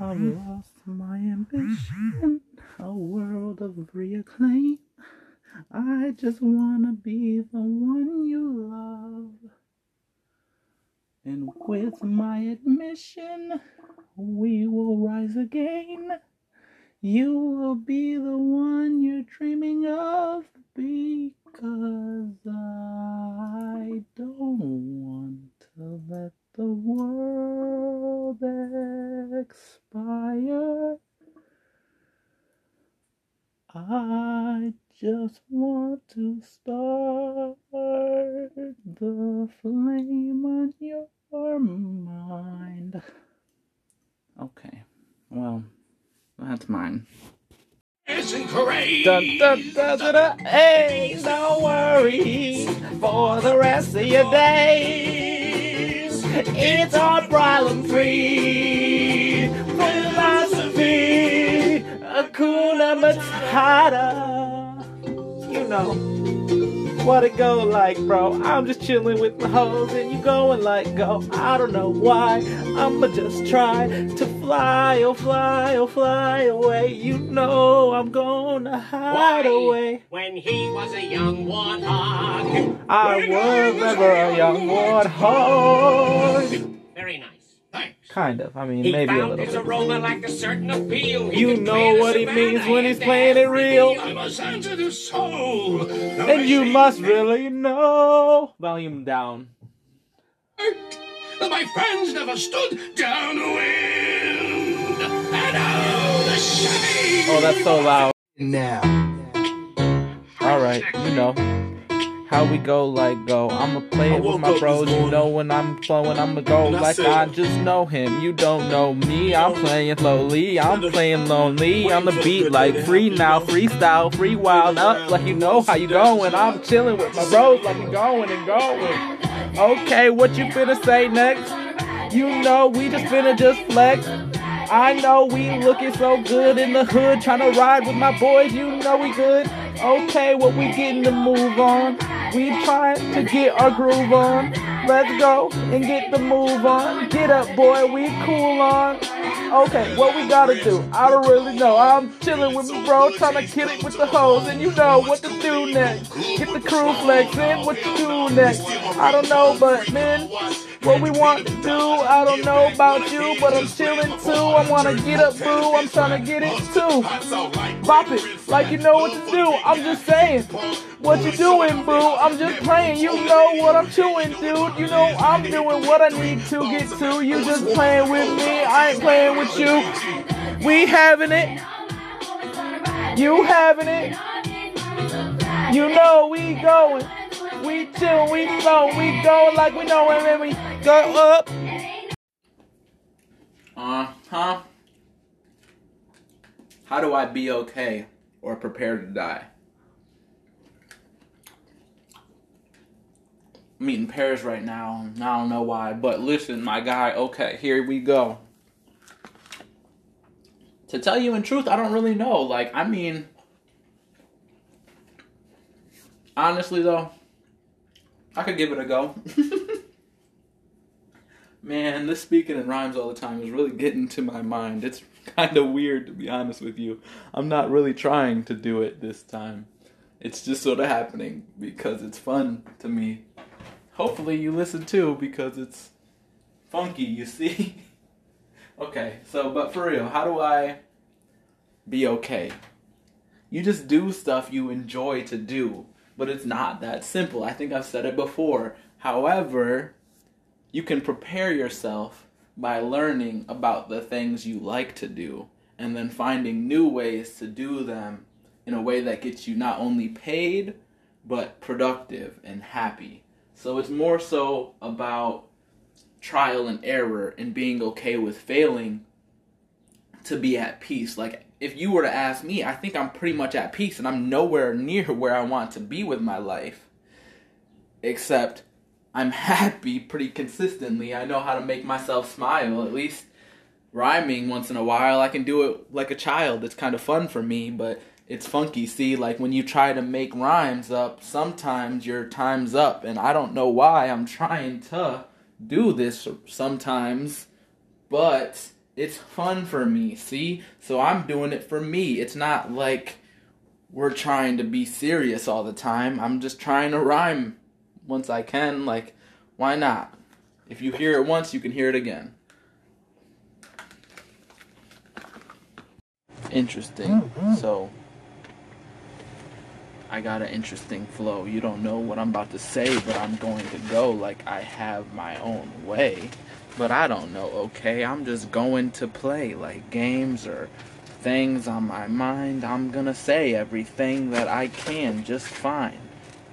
I've lost my ambition, a world of reacclaim. I just wanna be the one you love. And with my admission, we will rise again. You will be the one you're dreaming of because I don't want to let the world expire. I just want to start the flame on your mind. Okay, well, that's mine. Isn't great. Dun, dun. Hey, no worries for the rest of your days. It's all problem free philosophy. a Hakuna Matata. You know what it go like, bro. I'm just chilling with my hoes and you going like go. I don't know why. I'ma just try to fly, oh fly, oh fly away. You know I'm gonna hide Why? away. When he was a young warthog. I was never a young warthog. Very nice. Thanks. Kind of. I mean, He maybe a little his bit. aroma like a certain appeal. He You know what he means when he's playing it real. I'm a sensitive soul. And you must really know. Volume down. My friends never stood downwind. And oh, the shame. Oh, that's so loud. Now. Alright, you know. How we go like go. I'ma play it with my bros. You know when I'm flowing, I'ma go like I just know him. You don't know me. I'm playing slowly. I'm playing lonely on the beat like free now, freestyle, free wild up like you know how you going. I'm chilling with my bros like you going and going. Okay, what you finna say next? You know we just finna just flex. I know we looking so good in the hood, trying to ride with my boys. You know we good. Okay, what we getting to move on? We trying to get our groove on. Let's go and get the move on. Get up, boy. We cool on. Okay, what we gotta do? I don't really know. I'm chilling with my bro, trying to kill it with the hoes, and you know what to do next. Get the crew flexing. What to do next? I don't know, but man, what we want to do. I don't know about you, but I'm chilling too. I wanna get up, boo. I'm trying to get it too. Bop it like you know what to do. I'm just saying. What you doing, boo? I'm just playing. You know what I'm chewing, dude. You know I'm doing what I need to get to. You just playing with me. I ain't playing with you. We having it. You having it. You know we going. We chill, we flow, we go like we know and then we go up. Uh huh. How do I be okay or prepare to die? I'm eating pears right now. and I don't know why, but listen, my guy. Okay, here we go. To tell you in truth, I don't really know. Like, I mean, honestly though, I could give it a go. Man, this speaking in rhymes all the time is really getting to my mind. It's kind of weird to be honest with you. I'm not really trying to do it this time. It's just sort of happening because it's fun to me. Hopefully you listen too because it's funky, you see. okay, so but for real, how do I be okay? You just do stuff you enjoy to do, but it's not that simple. I think I've said it before. However, you can prepare yourself by learning about the things you like to do and then finding new ways to do them in a way that gets you not only paid but productive and happy. So it's more so about trial and error and being okay with failing to be at peace. Like if you were to ask me, I think I'm pretty much at peace and I'm nowhere near where I want to be with my life. Except I'm happy pretty consistently. I know how to make myself smile. At least rhyming once in a while. I can do it like a child. It's kind of fun for me, but it's funky. See, like when you try to make rhymes up, sometimes your time's up, and I don't know why I'm trying to do this sometimes, but it's fun for me. See, so I'm doing it for me. It's not like we're trying to be serious all the time. I'm just trying to rhyme once I can. Like, why not? If you hear it once, you can hear it again. Interesting. Mm-hmm. So, I got an interesting flow. You don't know what I'm about to say, but I'm going to go like I have my own way. But I don't know, okay? I'm just going to play like games or things on my mind. I'm gonna say everything that I can just fine.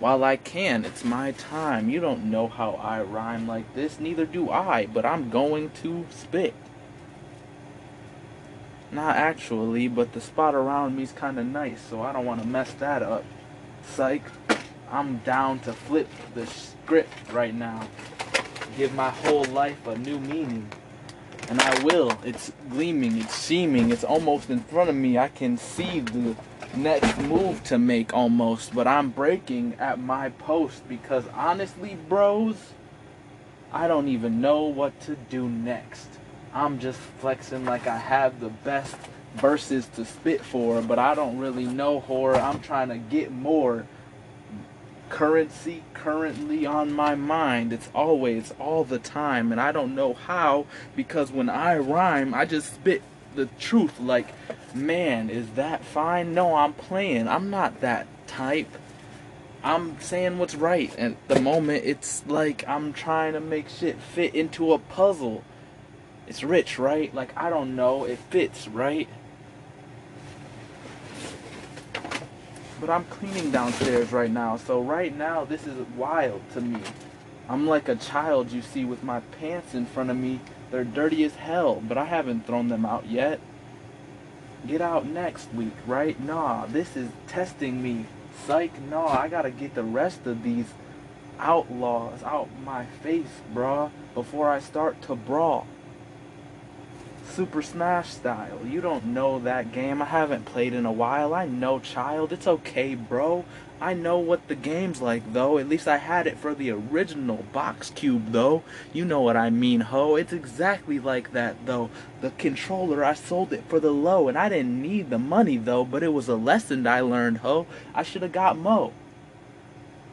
While I can, it's my time. You don't know how I rhyme like this, neither do I, but I'm going to spit. Not actually, but the spot around me's kinda nice, so I don't wanna mess that up. Psych. I'm down to flip the script right now. Give my whole life a new meaning. And I will. It's gleaming, it's seeming, it's almost in front of me. I can see the next move to make almost, but I'm breaking at my post because honestly, bros, I don't even know what to do next. I'm just flexing like I have the best verses to spit for, but I don't really know horror. I'm trying to get more currency currently on my mind. It's always, all the time, and I don't know how because when I rhyme, I just spit the truth like, man, is that fine? No, I'm playing. I'm not that type. I'm saying what's right. At the moment, it's like I'm trying to make shit fit into a puzzle. It's rich, right? Like, I don't know. It fits, right? But I'm cleaning downstairs right now, so right now this is wild to me. I'm like a child you see with my pants in front of me. They're dirty as hell, but I haven't thrown them out yet. Get out next week, right? Nah, this is testing me. Psych, nah, I gotta get the rest of these outlaws out my face, bruh, before I start to brawl. Super Smash style. You don't know that game. I haven't played in a while. I know, child. It's okay, bro. I know what the game's like, though. At least I had it for the original Box Cube, though. You know what I mean, ho. It's exactly like that, though. The controller, I sold it for the low, and I didn't need the money, though, but it was a lesson I learned, ho. I should have got Mo.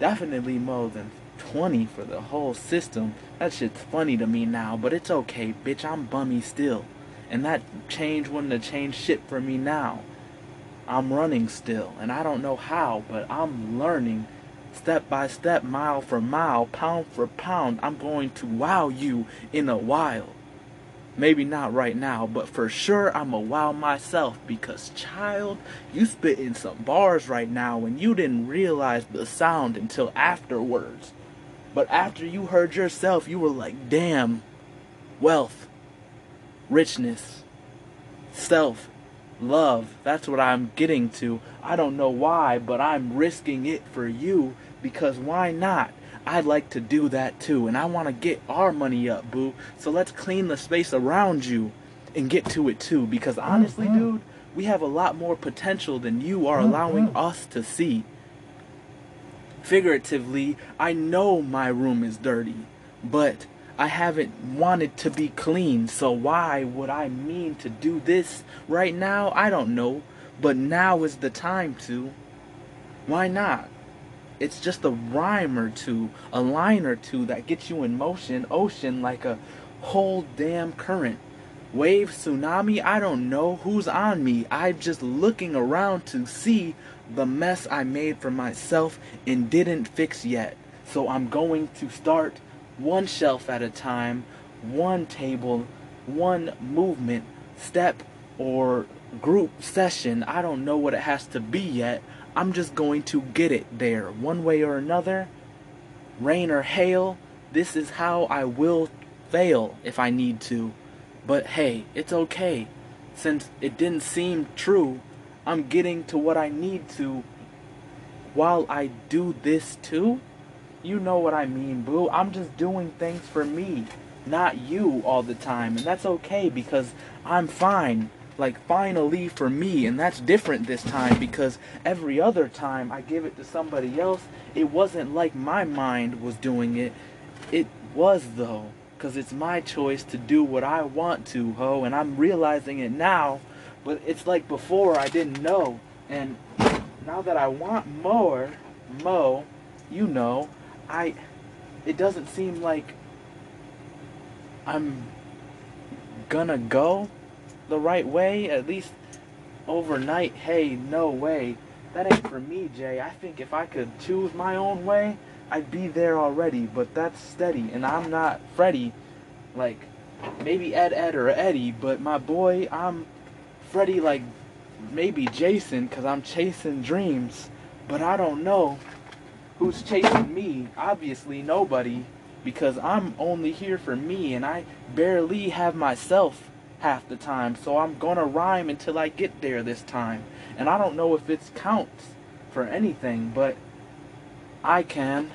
Definitely Mo than 20 for the whole system. That shit's funny to me now, but it's okay, bitch. I'm bummy still. And that change wouldn't have changed shit for me now. I'm running still, and I don't know how, but I'm learning step by step, mile for mile, pound for pound. I'm going to wow you in a while. Maybe not right now, but for sure I'm a wow myself because child, you spitting some bars right now and you didn't realize the sound until afterwards. But after you heard yourself, you were like, damn, wealth, richness, self, love. That's what I'm getting to. I don't know why, but I'm risking it for you because why not? I'd like to do that too, and I want to get our money up, boo. So let's clean the space around you and get to it too because mm, honestly, mm. dude, we have a lot more potential than you are mm, allowing us to see. Figuratively, I know my room is dirty, but I haven't wanted to be clean, so why would I mean to do this right now? I don't know, but now is the time to. Why not? It's just a rhyme or two, a line or two that gets you in motion, ocean like a whole damn current. Wave, tsunami, I don't know who's on me. I'm just looking around to see the mess I made for myself and didn't fix yet. So I'm going to start one shelf at a time, one table, one movement, step, or group session. I don't know what it has to be yet. I'm just going to get it there one way or another. Rain or hail, this is how I will fail if I need to. But hey, it's okay. Since it didn't seem true, I'm getting to what I need to while I do this too. You know what I mean, boo. I'm just doing things for me. not you all the time. And that's okay because I'm fine. Like, finally for me. And that's different this time because every other time I give it to somebody else, it wasn't like my mind was doing it. It was, though. Because it's my choice to do what I want to, ho. And I'm realizing it now. But it's like before I didn't know. And now that I want more, Mo, you know, I it doesn't seem like I'm gonna go the right way, at least overnight. Hey, no way. That ain't for me, Jay. I think if I could choose my own way, I'd be there already, but that's steady, and I'm not Freddy, like maybe Ed Ed or Eddie, but my boy, I'm Freddy like maybe Jason, cause I'm chasing dreams, but I don't know who's chasing me. Obviously nobody, because I'm only here for me, and I barely have myself half the time, so I'm gonna rhyme until I get there this time, and I don't know if it counts for anything, but I can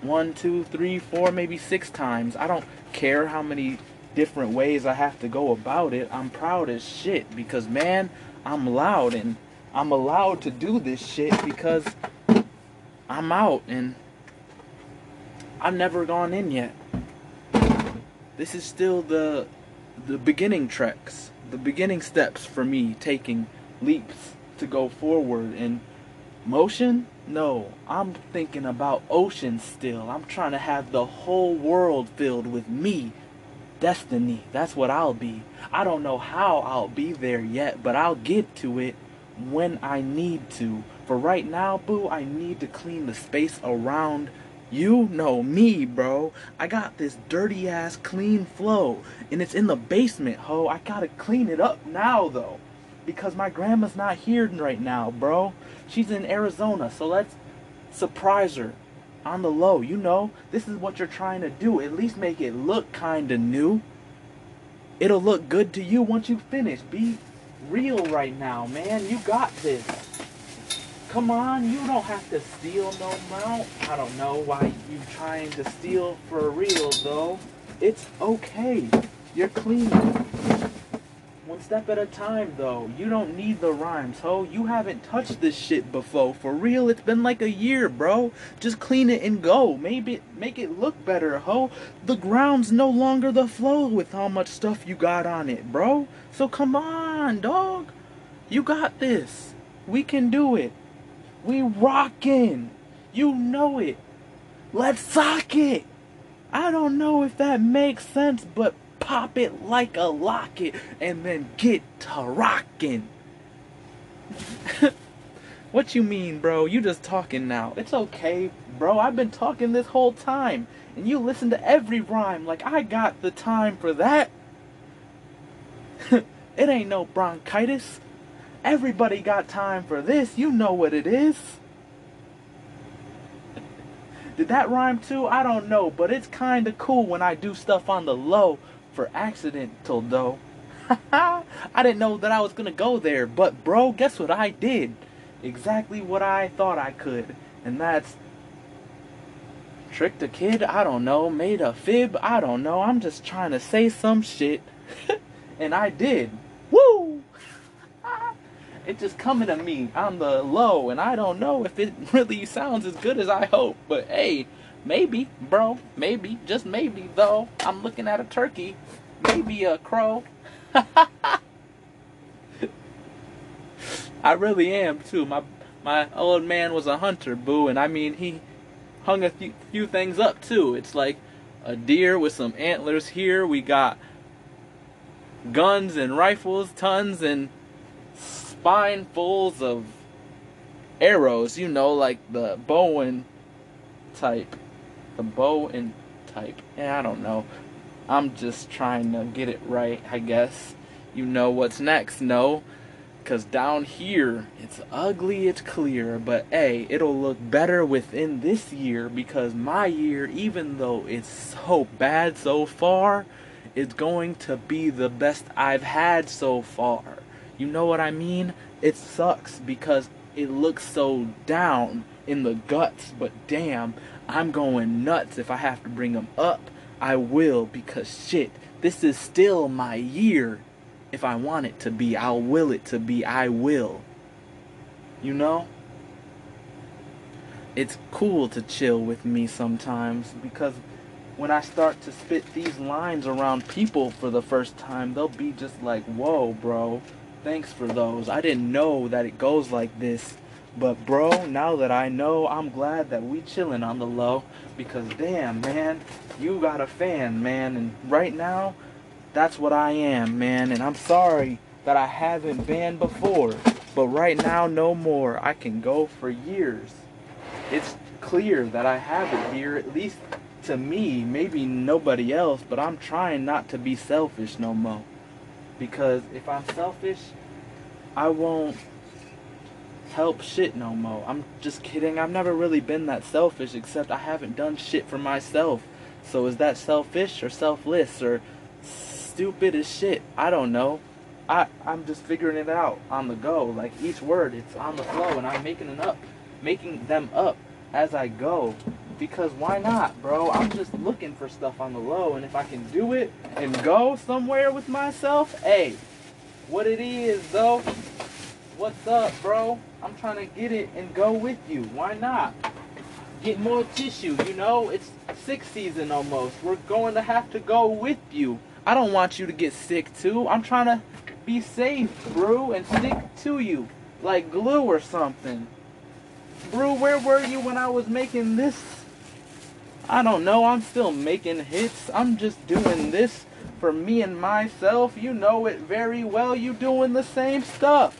one, two, three, four, maybe six times. I don't care how many different ways I have to go about it. I'm proud as shit because, man, I'm loud and I'm allowed to do this shit because I'm out and I've never gone in yet. This is still the the beginning treks, the beginning steps for me taking leaps to go forward and motion no, I'm thinking about ocean still. I'm trying to have the whole world filled with me. Destiny. That's what I'll be. I don't know how I'll be there yet, but I'll get to it when I need to. For right now, boo, I need to clean the space around you know me, bro. I got this dirty ass clean flow, and it's in the basement, ho. I gotta clean it up now, though because my grandma's not here right now, bro. She's in Arizona, so let's surprise her on the low. You know, this is what you're trying to do. At least make it look kind of new. It'll look good to you once you finish. Be real right now, man. You got this. Come on, you don't have to steal no mount. I don't know why you trying to steal for real though. It's okay. You're clean. One step at a time, though. You don't need the rhymes, ho. You haven't touched this shit before. For real, it's been like a year, bro. Just clean it and go. Maybe make it look better, ho. The ground's no longer the flow with how much stuff you got on it, bro. So come on, dog. You got this. We can do it. We rockin'. You know it. Let's sock it. I don't know if that makes sense, but pop it like a locket, and then get to rockin'. what you mean, bro? You just talking now. It's okay, bro. I've been talking this whole time, and you listen to every rhyme like I got the time for that. it ain't no bronchitis. Everybody got time for this. You know what it is. Did that rhyme too? I don't know, but it's kinda cool when I do stuff on the low for accidental though. I didn't know that I was gonna go there, but bro, guess what I did? Exactly what I thought I could, and that's tricked a kid. I don't know, made a fib. I don't know. I'm just trying to say some shit, and I did. It's just coming to me on the low, and I don't know if it really sounds as good as I hope. But hey, Maybe, bro. Maybe. Just maybe, though. I'm looking at a turkey. Maybe a crow. I really am, too. My my old man was a hunter, boo. And I mean, he hung a few, few things up, too. It's like a deer with some antlers here. We got guns and rifles, tons and spinefuls of arrows, you know, like the Bowen type the bow and type. Yeah, I don't know. I'm just trying to get it right, I guess. You know what's next, no? Because down here, it's ugly, it's clear, but hey, it'll look better within this year because my year, even though it's so bad so far, is going to be the best I've had so far. You know what I mean? It sucks because it looks so down in the guts, but damn, I'm going nuts if I have to bring them up. I will because shit, this is still my year. If I want it to be, I'll will it to be. I will. You know? It's cool to chill with me sometimes because when I start to spit these lines around people for the first time, they'll be just like, whoa, bro, thanks for those. I didn't know that it goes like this. But bro, now that I know, I'm glad that we chilling on the low because damn, man, you got a fan, man, and right now, that's what I am, man, and I'm sorry that I haven't been before, but right now, no more. I can go for years. It's clear that I have it here, at least to me, maybe nobody else, but I'm trying not to be selfish no more. Because if I'm selfish, I won't help shit no more. I'm just kidding. I've never really been that selfish, except I haven't done shit for myself. So is that selfish or selfless or stupid as shit? I don't know. I, I'm just figuring it out on the go. Like each word, it's on the flow, and I'm making it up, making them up as I go. Because why not, bro? I'm just looking for stuff on the low, and if I can do it and go somewhere with myself, hey, what it is though? What's up, bro? I'm trying to get it and go with you. Why not? Get more tissue, you know? It's sick season almost. We're going to have to go with you. I don't want you to get sick too. I'm trying to be safe, bro, and stick to you like glue or something. Bro, where were you when I was making this? I don't know. I'm still making hits. I'm just doing this for me and myself. You know it very well. You doing the same stuff.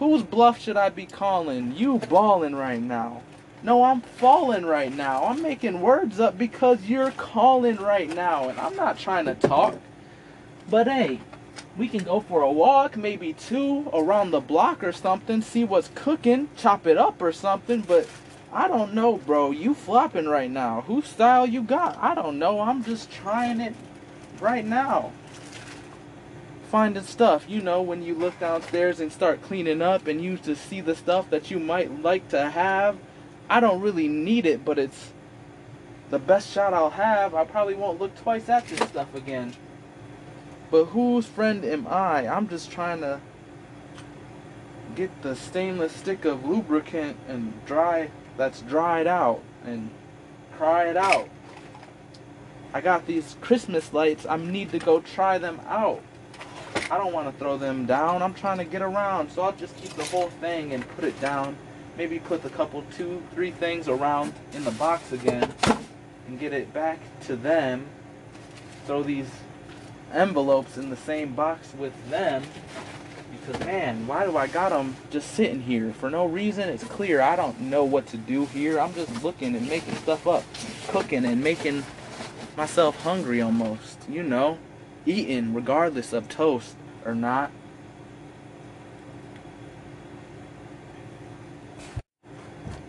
Whose bluff should I be calling? You balling right now. No, I'm falling right now. I'm making words up because you're calling right now. And I'm not trying to talk. But hey, we can go for a walk, maybe two, around the block or something, see what's cooking, chop it up or something. But I don't know, bro. You flopping right now. Whose style you got? I don't know. I'm just trying it right now finding stuff. You know, when you look downstairs and start cleaning up and you just see the stuff that you might like to have. I don't really need it, but it's the best shot I'll have. I probably won't look twice at this stuff again. But whose friend am I? I'm just trying to get the stainless stick of lubricant and dry that's dried out and cry it out. I got these Christmas lights. I need to go try them out. I don't want to throw them down. I'm trying to get around. So I'll just keep the whole thing and put it down. Maybe put a couple, two, three things around in the box again and get it back to them. Throw these envelopes in the same box with them. Because man, why do I got them just sitting here for no reason? It's clear I don't know what to do here. I'm just looking and making stuff up, cooking and making myself hungry almost, you know eating regardless of toast or not.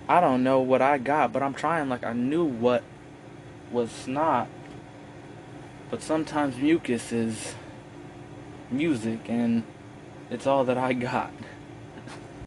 I don't know what I got, but I'm trying like I knew what was snot. But sometimes mucus is music, and it's all that I got.